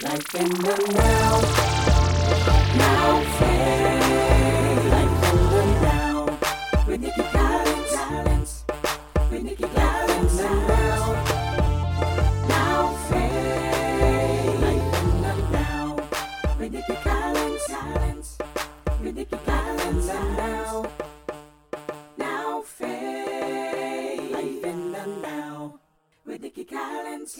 Life in the now. Now phase. Life in the now. With Nikki Collins. With Nikki Collins now. Now phase. Life in the now. With Nikki Collins. With Nikki Collins now. Now phase. Life in the now. With Nikki Collins.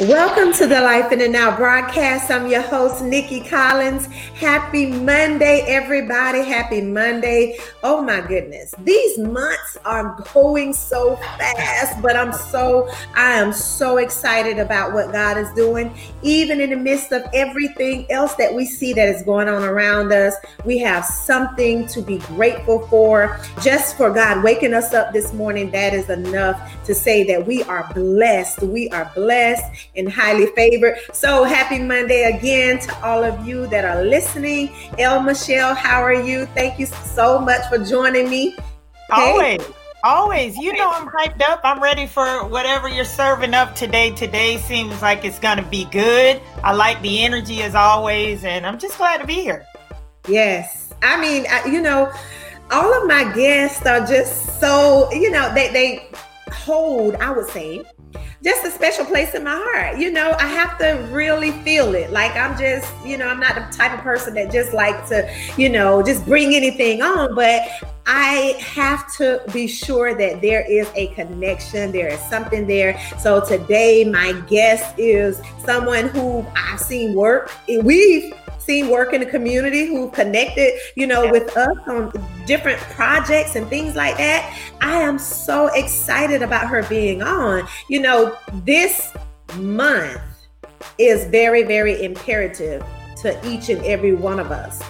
Welcome to the Life in the Now broadcast. I'm your host, Nikki Collins. Happy Monday, everybody. Happy Monday. Oh my goodness. These months are going so fast, but I'm so, I am so excited about what God is doing. Even in the midst of everything else that we see that is going on around us, we have something to be grateful for. Just for God waking us up this morning, that is enough to say that we are blessed. We are blessed and highly favored. So happy Monday again to all of you that are listening. El Michelle, how are you? Thank you so much for joining me. Hey. Always. Always. You know I'm hyped up. I'm ready for whatever you're serving up today. Today seems like it's going to be good. I like the energy as always, and I'm just glad to be here. Yes. I mean, I- you know, all of my guests are just so, you know, they they hold, I would say, just a special place in my heart. You know, I have to really feel it. Like I'm just, you know, I'm not the type of person that just like to, you know, just bring anything on, but I have to be sure that there is a connection, there is something there. So today, my guest is someone who I've seen work. We've seen work in the community who connected, you know, with us on different projects and things like that. I am so excited about her being on. You know, this month is very, very imperative to each and every one of us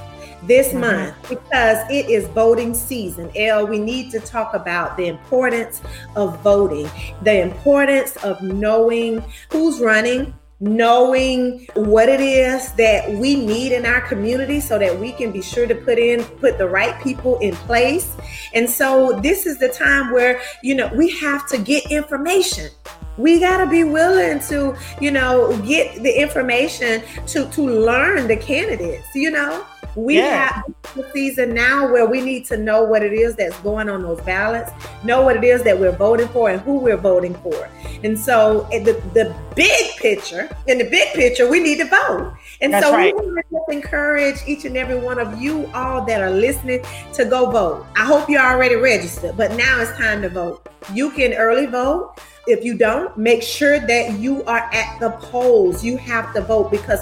this Mhm. month because it is voting season. L, we need to talk about the importance of voting, the importance of knowing who's running, knowing what it is that we need in our community so that we can be sure to put in put the right people in place. And so this is the time where, you know, we have to get information we got to be willing to you know get the information to to learn the candidates you know we Yeah. have the season now where we need to know what it is that's going on those ballots know what it is that we're voting for and who we're voting for and so eh, the, the big picture in the big picture we need to vote and That's so right. we want to just encourage each and every one of you all that are listening to go vote i hope you're already registered but now it's time to vote you can early vote if you don't, make sure that you are at the polls. You have to vote because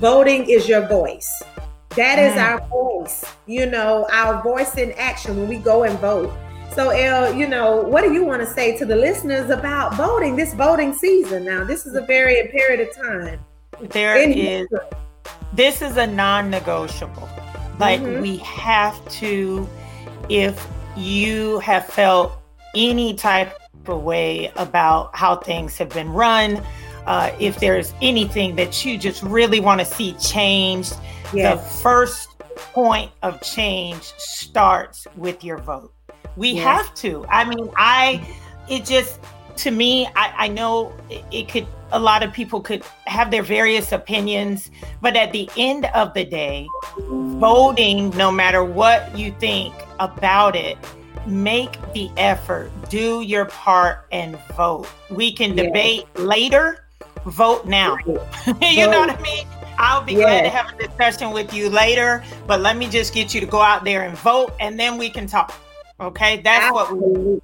voting is your voice. That is Mhm. our voice, you know, our voice in action when we go and vote. So, El, you know, what do you want to say to the listeners about voting this voting season? Now, this is a very imperative time. There In is, this is a non negotiable. Like, Mhm. we have to, if you have felt any type of way about how things have been run, uh, if there's anything that you just really want to see changed, the first point of change starts with your vote. We Yes. have to. I mean, I, it just, to me, I, I know it, could, a lot of people could have their various opinions, but at the end of the day, voting, no matter what you think about it, make the effort, do your part, and vote. We can Yeah. debate later, vote now. you know what I mean? I'll be glad to have a discussion with you later, but let me just get you to go out there and vote, and then we can talk. Okay, that's what we.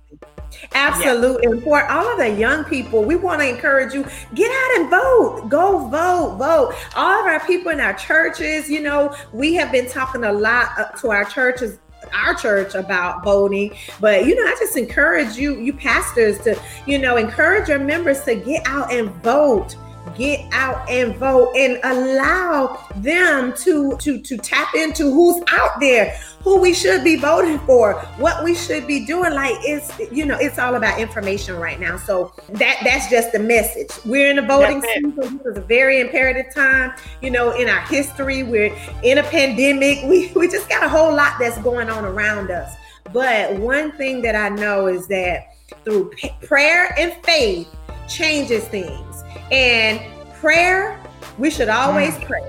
Absolutely. Absolutely. And for all of the young people, we want to encourage you get out and vote. Go vote, vote. All of our people in our churches, you know, we have been talking a lot uh, to our churches our church about voting but you know i just encourage you you pastors to you know encourage your members to get out and vote get out and vote and allow them to to to tap into who's out there who we should be voting for what we should be doing. Like it's you know it's all about information right now. So that that's just the message. We're in a voting That's it. season. This is a very imperative time you know in our history. We're in a pandemic. We we just got a whole lot that's going on around us. But one thing that i know is that through p- prayer and faith changes things and prayer, we should always Mm. pray.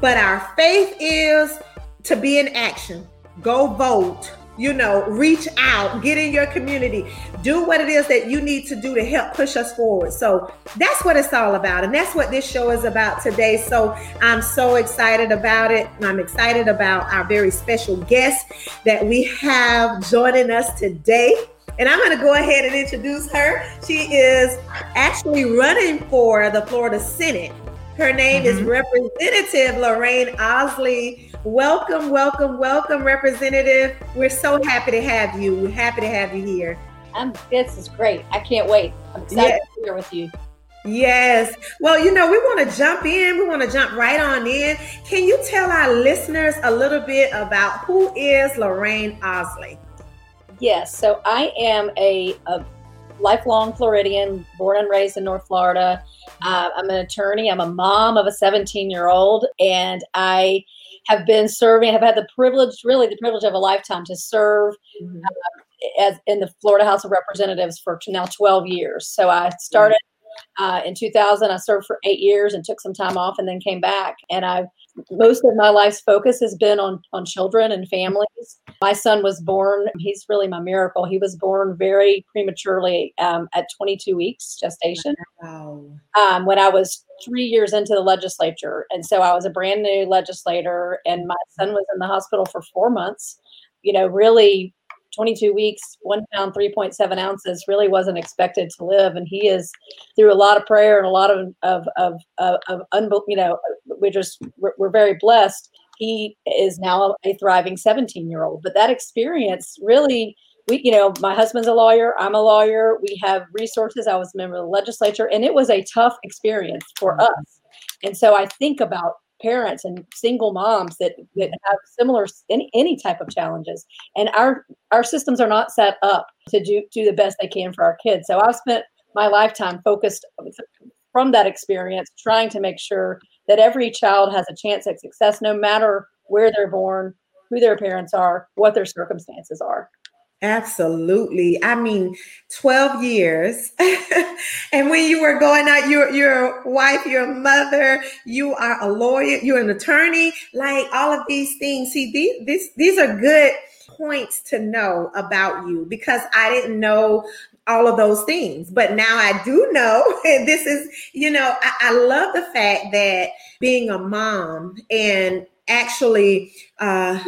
But our faith is to be in action. Go vote, you know, reach out, get in your community, do what it is that you need to do to help push us forward. So that's what it's all about. And that's what this show is about today. So I'm so excited about it. I'm excited about our very special guest that we have joining us today. And I'm going to go ahead and introduce her. She is actually running for the Florida Senate. Her name is Mhm. Representative Loranne Ausley. Welcome, welcome, welcome, Representative. We're so happy to have you. We're happy to have you here. I'm, this is great. I can't wait. I'm excited to be here with you. Yes. Well, you know, we want to jump in. We want to jump right on in. Can you tell our listeners a little bit about who is Loranne Ausley? Yes, so I am a, a lifelong Floridian, born and raised in North Florida. Uh, I'm an attorney. I'm a mom of a 17 year old, and I have been serving. Have had the privilege, really the privilege of a lifetime, to serve as in the Florida House of Representatives for now 12 years. So I started uh, in 2000. I served for eight years and took some time off, and then came back. And I most of my life's focus has been on on children and families. My son was born. He's really my miracle. He was born very prematurely um, at 22 weeks gestation Wow. um, when I was three years into the legislature. And so I was a brand new legislator, and my son was in the hospital for four months. You know, really 22 weeks, one pound, 3.7 ounces, really wasn't expected to live. And he is through a lot of prayer and a lot of, of, of, of, of you know, we're just, we're, we're very blessed. He is now a thriving 17 year old. But that experience really, we, you know, my husband's a lawyer. I'm a lawyer. We have resources. I was a member of the legislature, and it was a tough experience for mm-hmm. us. And so I think about parents and single moms that, that have similar any, any type of challenges and our our systems are not set up to do do the best they can for our kids so i've spent my lifetime focused uh, from that experience trying to make sure that every child has a chance at success no matter where they're born who their parents are what their circumstances are Absolutely. I mean, 12 years. and when you were going out, you're, you're wife, you're mother, you are a lawyer, you're an attorney, like all of these things. See, these, this, these are good points to know about you because I didn't know all of those things. But now I do know. And this is, you know, I, I love the fact that being a mom and actually uh,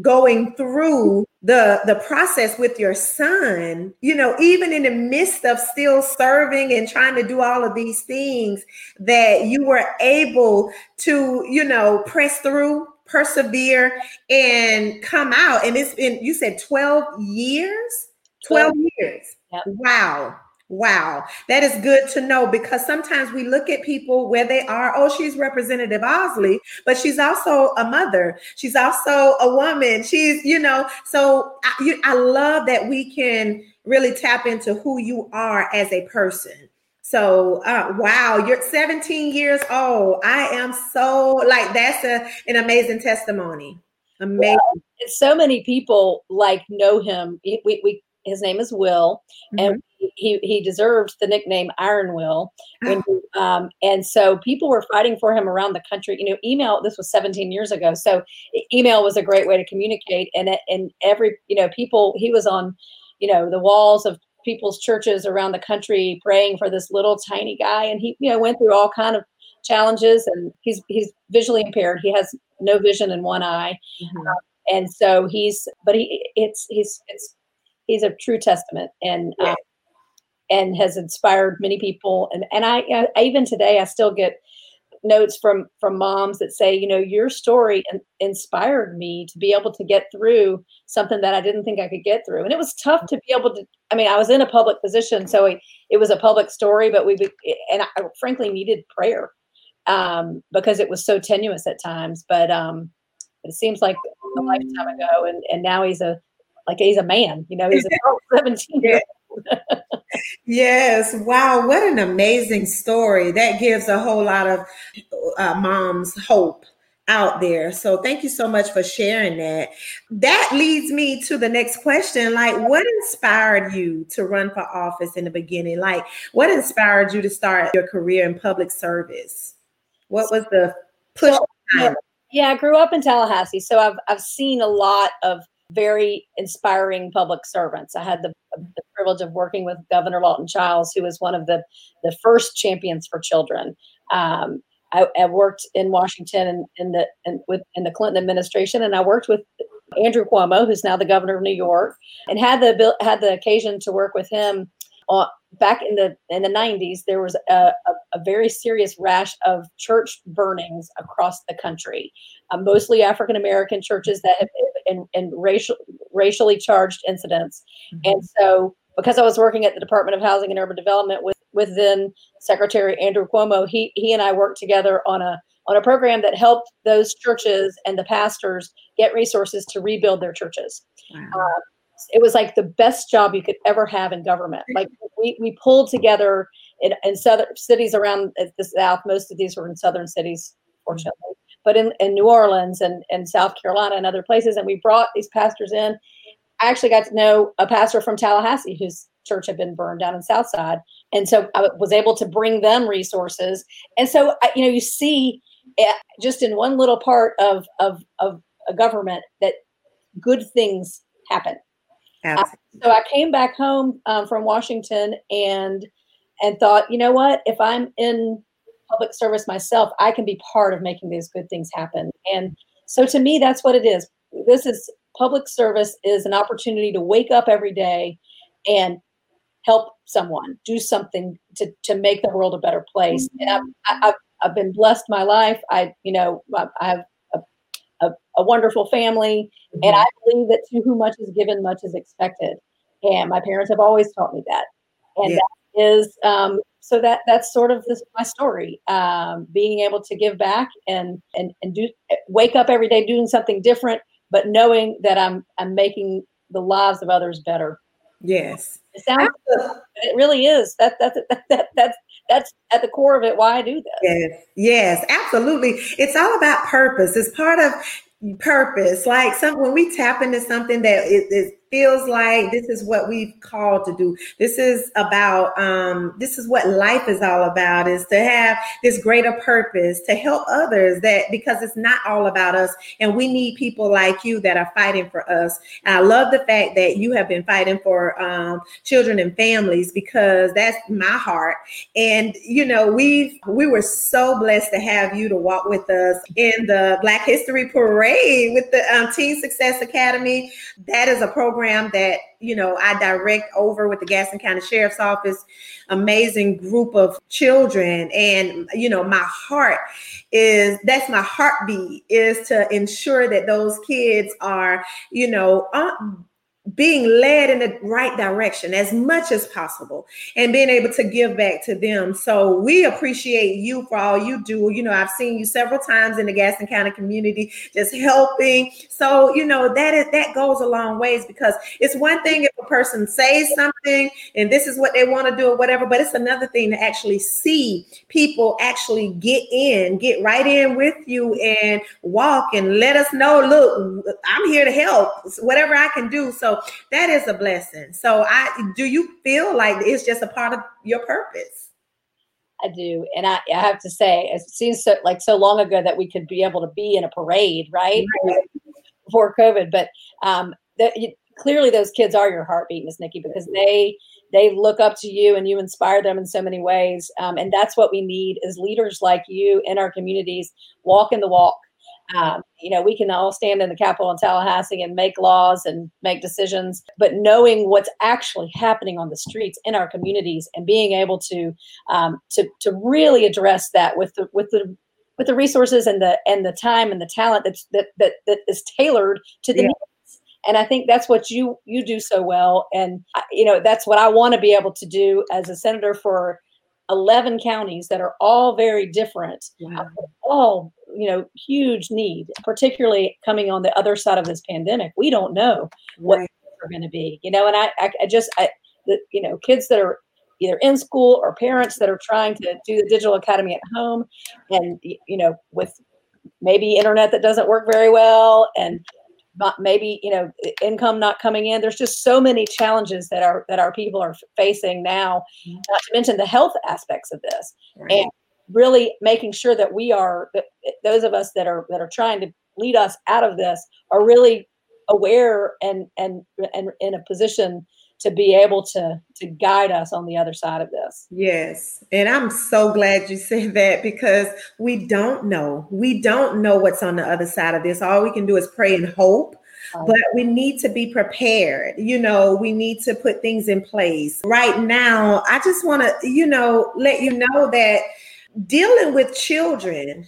going through the the process with your son you know even in the midst of still serving and trying to do all of these things that you were able to you know press through persevere and come out and it's been you said 12 years 12 years Yep. wow Wow, that is good to know because sometimes we look at people where they are. Oh, she's Representative Ausley, but she's also a mother. She's also a woman. She's, you know, so I, you, I love that we can really tap into who you are as a person. So, uh, wow, you're 17 years old. I am so like that's a, an amazing testimony. Amazing. and so many people like know him we, we his name is will and he he deserved the nickname Iron Will. When, um, and so people were fighting for him around the country. You know, email. This was 17 years ago, so email was a great way to communicate. And and every you know people he was on, you know, the walls of people's churches around the country praying for this little tiny guy. And he you know went through all kind of challenges. And he's he's visually impaired. He has no vision in one eye Mhm. and so he's but he it's he's it's he's a true testament and Yeah. um, and has inspired many people. And and I, I even today I still get notes from from moms that say you know your story inspired me to be able to get through something that I didn't think I could get through. And it was tough to be able to I mean I was in a public position so it, it was a public story but we and I frankly needed prayer um, because it was so tenuous at times. But um, it seems like a lifetime ago and and now he's a like he's a man you know he's a 17 year Yes. Wow. What an amazing story. That gives a whole lot of uh, moms hope out there. So thank you so much for sharing that. That leads me to the next question. Like, what inspired you to run for office in the beginning? Like, what inspired you to start your career in public service? What was the push? So, yeah, I grew up in Tallahassee, so I've I've seen a lot of very inspiring public servants. I had the, the, privilege of working with Governor Lawton Chiles, who was one of the the first champions for children. Um, I, I, worked in Washington and in, in the in, with in the Clinton administration, and I worked with Andrew Cuomo, who's now the governor of New York, and had the had the occasion to work with him uh, back in the in the 90s there was a, a, a very serious rash of church burnings across the country uh, mostly african american churches that have in, in racial racially charged incidents mm-hmm. and so because i was working at the department of housing and urban development with with then secretary andrew cuomo he he and i worked together on a on a program that helped those churches and the pastors get resources to rebuild their churches wow. uh, it was like the best job you could ever have in government. Like we, we pulled together in, in southern cities around the South. Most of these were in southern cities, fortunately, but in, in New Orleans and, and South Carolina and other places. And we brought these pastors in. I actually got to know a pastor from Tallahassee whose church had been burned down in Southside. And so I was able to bring them resources. And so, you know, you see eh, just in one little part of, of, of a government that good things happen so I came back home um, from Washington and and thought, you know what? If I'm in public service myself, I can be part of making these good things happen. And so to me, that's what it is. This is public service is an opportunity to wake up every day and help someone do something to, to make the world a better place. And I've, I've, I've been blessed my life. I, you know, I have a, a wonderful family. Mm-hmm. And I believe that to whom much is given, much is expected. And my parents have always taught me that. And yeah. that is um, so that that's sort of this, my story. Um, being able to give back and and and do wake up every day doing something different, but knowing that I'm I'm making the lives of others better. Yes. It sounds it really is. That that, that, that that's that's at the core of it why I do this. Yes, yes, absolutely. It's all about purpose. It's part of purpose. Like some when we tap into something that is, is feels like this is what we've called to do. This is about, um, this is what life is all about is to have this greater purpose to help others that because it's not all about us. And we need people like you that are fighting for us. And I love the fact that you have been fighting for um, children and families because that's my heart. And, you know, we've, we were so blessed to have you to walk with us in the Black History Parade with the um, Teen Success Academy. That is a program program that you know I direct over with the Gaston County Sheriff's Office. Amazing group of children, and you know my heart is that's my heartbeat is to ensure that those kids are you know. Uh, being led in the right direction as much as possible and being able to give back to them. So we appreciate you for all you do. You know, I've seen you several times in the Gaston County community just helping. So, you know, that is that goes a long ways because it's one thing if a person says something and this is what they want to do or whatever, but it's another thing to actually see people actually get in, get right in with you and walk and let us know, look, I'm here to help, whatever I can do. So that is a blessing. So I do you feel like it's just a part of your purpose? I do, and I, I have to say, it seems so like so long ago that we could be able to be in a parade, right, right. before COVID. But um, the, you, clearly, those kids are your heartbeat, Miss Nikki, because they they look up to you and you inspire them in so many ways. Um, and that's what we need is leaders like you in our communities, walking the walk, um, you know, we can all stand in the Capitol in Tallahassee and make laws and make decisions, but knowing what's actually happening on the streets in our communities and being able to um, to to really address that with the with the with the resources and the and the time and the talent that's that that, that is tailored to the yeah. needs and i think that's what you you do so well and you know that's what i want to be able to do as a senator for 11 counties that are all very different wow. all you know huge need particularly coming on the other side of this pandemic we don't know what right. are going to be you know and i i, I just i the, you know kids that are either in school or parents that are trying to do the digital academy at home and you know with maybe internet that doesn't work very well and not maybe you know income not coming in there's just so many challenges that our that our people are facing now Mhm. not to mention the health aspects of this Right. and really making sure that we are that those of us that are that are trying to lead us out of this are really aware and and and in a position to be able to to guide us on the other side of this Yes. And I'm so glad you said that because we don't know. We don't know what's on the other side of this. All we can do is pray and hope. But we need to be prepared. You know, we need to put things in place. Right now, I just want to, you know, let you know that dealing with children,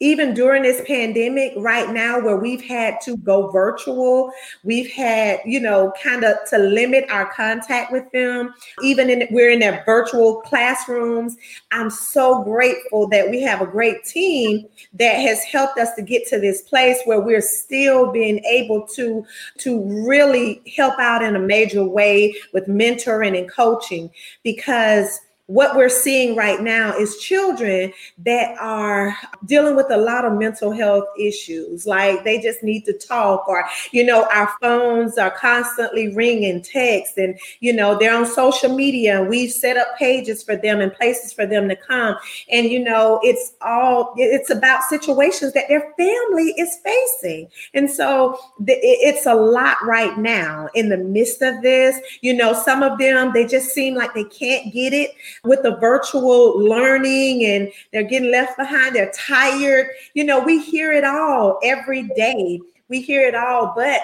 even during this pandemic right now, where we've had to go virtual, we've had, you know, kind of to limit our contact with them. Even in we're in their virtual classrooms. I'm so grateful that we have a great team that has helped us to get to this place where we're still being able to to really help out in a major way with mentoring and coaching. Because what we're seeing right now is children that are dealing with a lot of mental health issues. Like they just need to talk or you know our phones are constantly ringing texts, and you know they're on social media and we've set up pages for them and places for them to come. And you know it's all it's about situations that their family is facing. And so it's a lot right now in the midst of this. You know some of them they just seem like they can't get it with the virtual learning and they're getting left behind they're tired. You know we hear it all every day. We hear it all but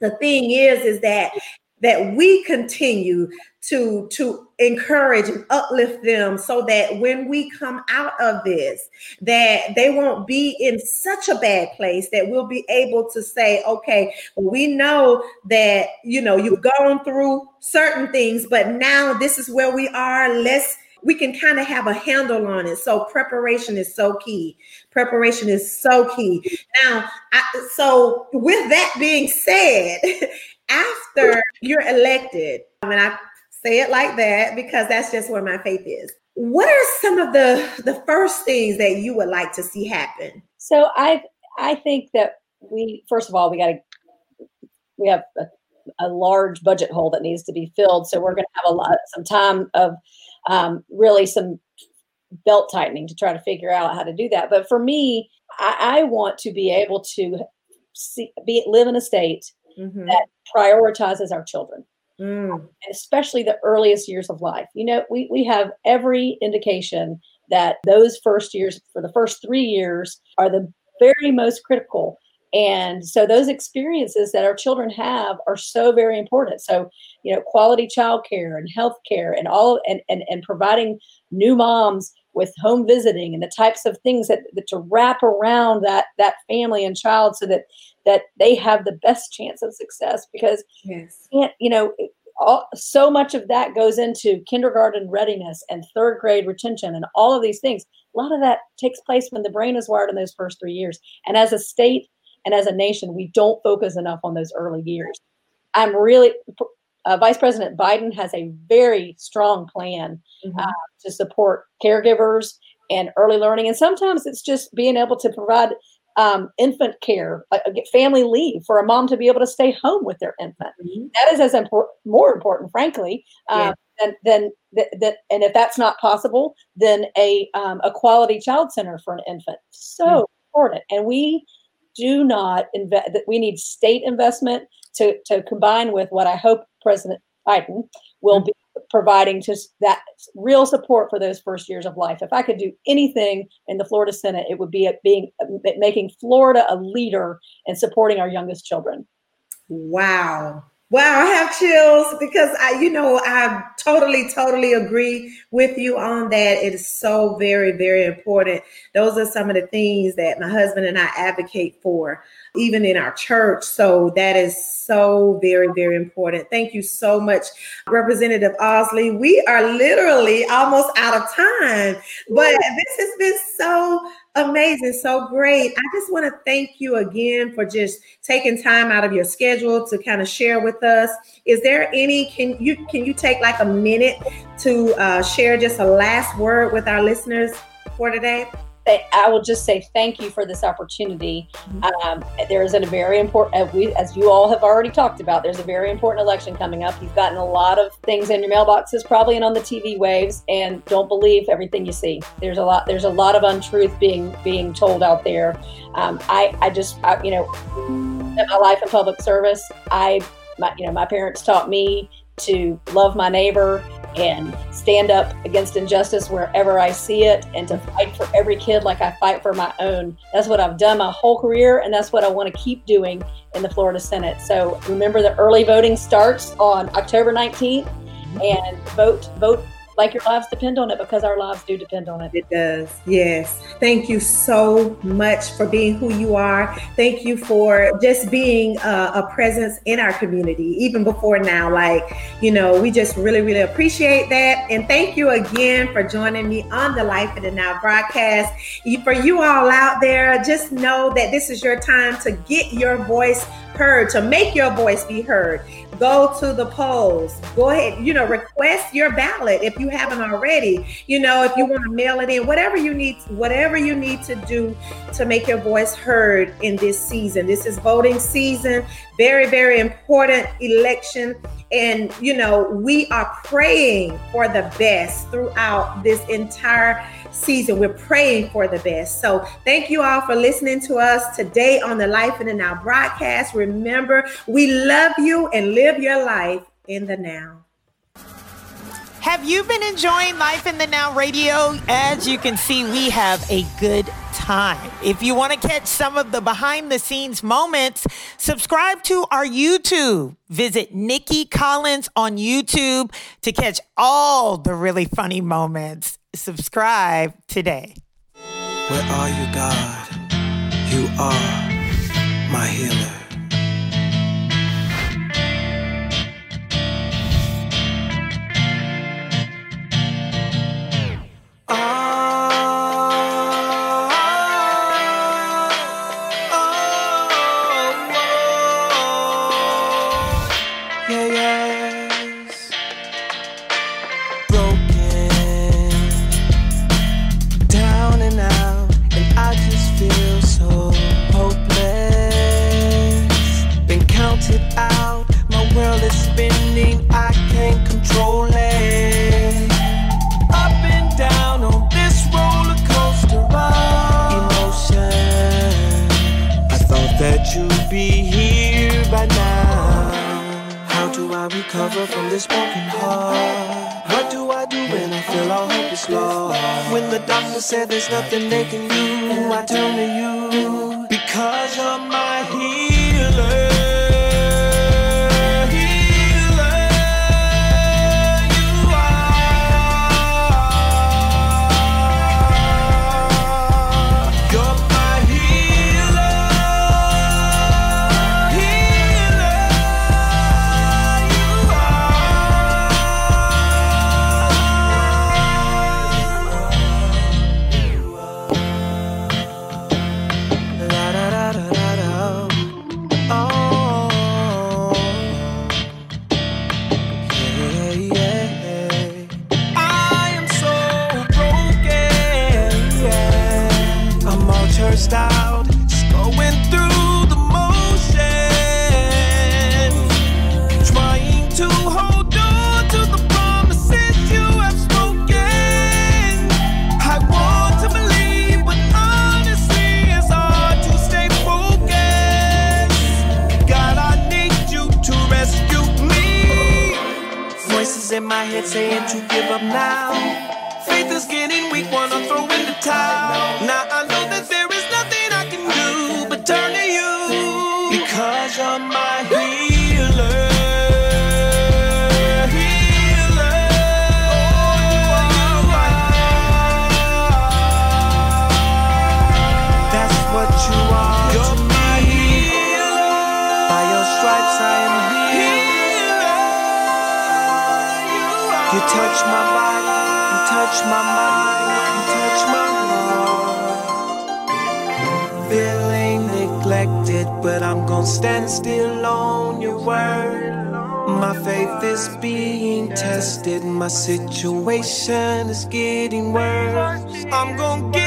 the thing is is that that we continue to to encourage and uplift them so that when we come out of this that they won't be in such a bad place that we'll be able to say okay we know that you know you've gone through certain things but now this is where we are. Let's we can kind of have a handle on it. So preparation is so key. Preparation is so key. Now I, so with that being said after you're elected I and i say it like that because that's just where my faith is what are some of the the first things that you would like to see happen So I I think that we first of all we got to we have a, a large budget hole that needs to be filled. So we're going to have a lot some time of um, really some belt tightening to try to figure out how to do that. But for me, I, I want to be able to see, be live in a state Mhm. that prioritizes our children Mm. and especially the earliest years of life. You know, we, we have every indication that those first years, for the first three years, are the very most critical. And so those experiences that our children have are so very important. So, you know, quality childcare and health care and all and, and, and providing new moms with home visiting and the types of things that, that to wrap around that that family and child so that that they have the best chance of success because yes can't, you know, all, so much of that goes into kindergarten readiness and third grade retention and all of these things. A lot of that takes place when the brain is wired in those first three years. And as a state and as a nation, we don't focus enough on those early years. I'm really, uh, Vice President Biden has a very strong plan Mhm. uh, to support caregivers and early learning. And sometimes it's just being able to provide um, infant care, like uh, family leave for a mom to be able to stay home with their infant Mhm. that is as important, more important, frankly, Yeah. um, than than that. And if that's not possible, then a um, a quality child center for an infant so Mm. important. And we do not invest. We need state investment to to combine with what I hope President Biden will Mm. be providing to s- that real support for those first years of life. If I could do anything in the Florida Senate, it would be at being making Florida a leader in supporting our youngest children. Wow. Wow, I have chills because I, you know, I totally, totally agree with you on that. It is so very, very important. Those are some of the things that my husband and I advocate for, even in our church. So that is so very, very important. Thank you so much, Representative Ausley. We are literally almost out of time, but this has been so amazing, so great. I just want to thank you again for just taking time out of your schedule to kind of share with us. Is there any can you can you take like a minute to uh, share just a last word with our listeners for today? I will just say thank you for this opportunity. Um, there is a very important, as, we, as you all have already talked about, there's a very important election coming up. You've gotten a lot of things in your mailboxes, probably and on the TV waves, and don't believe everything you see. There's a lot, there's a lot of untruth being being told out there. Um, I, I just, I, you know, my life in public service, I, my, you know, my parents taught me to love my neighbor and stand up against injustice wherever I see it and to fight for every kid like I fight for my own. That's what I've done my whole career and that's what I want to keep doing in the Florida Senate. So remember the early voting starts on October 19th and vote vote like your lives depend on it because our lives do depend on it. It does. Yes. Thank you so much for being who you are. Thank you for just being a, a, presence in our community, even before now. Like, you know, we just really, really appreciate that. And thank you again for joining me on the Life in the Now broadcast. For you all out there, just know that this is your time to get your voice heard, to make your voice be heard. Go to the polls. Go ahead, you know, request your ballot if you haven't already. You know, if you want to mail it in, whatever you need, whatever you need to do to make your voice heard in this season. This is voting season, very, very important election. And, you know, we are praying for the best throughout this entire season. We're praying for the best. So thank you all for listening to us today on the Life in the Now broadcast. Remember, we love you and live your life in the now. Have you been enjoying Life in the Now radio? As you can see, we have a good time. If you want to catch some of the behind the scenes moments, subscribe to our YouTube. Visit Nikki Collins on YouTube to catch all the really funny moments. Subscribe today. Where are you, God? You are my healer. Recover from this broken heart? What do I do when I feel all hope is lost? When the doctor said there's nothing they can do, I turn to you because you're my healer. Stand still on your word. My faith is being tested, my situation is getting worse. I'm gonna give it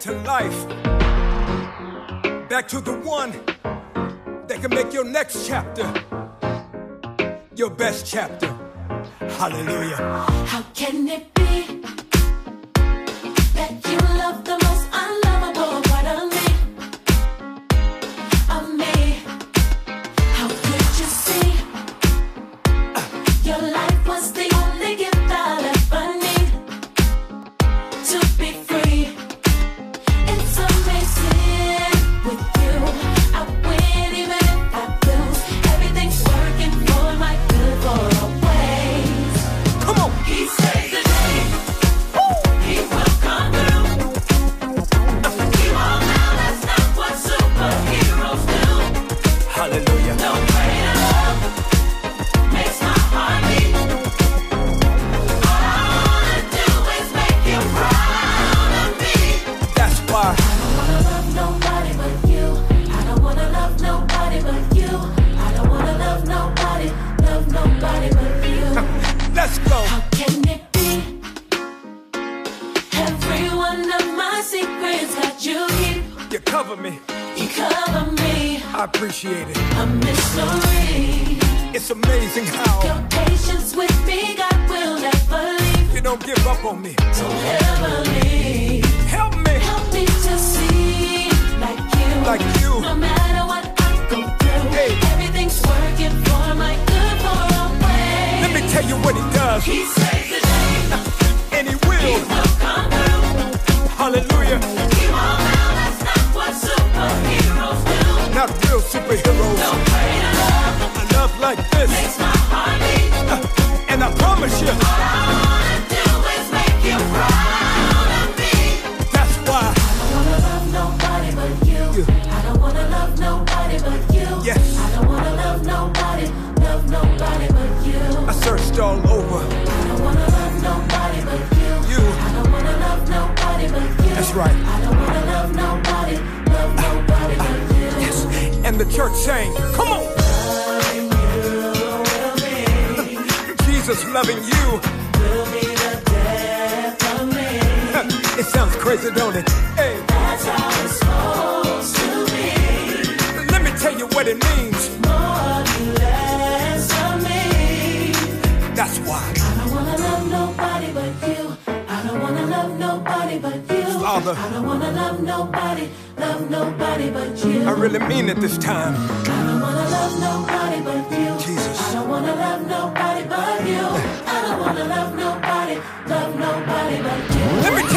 back to life, back to the one that can make your next chapter your best chapter. Hallelujah. How can it sounds crazy, don't it? Hey. That's how it's supposed to be. Let me tell you what it means. More less of me. That's why. I don't wanna love nobody but you. I don't wanna love nobody but you. Father. I don't wanna love nobody, love nobody but you. I really mean it this time. I don't wanna love nobody but you. Jesus. I don't wanna love nobody but you. I don't wanna love nobody, love nobody but you. Let me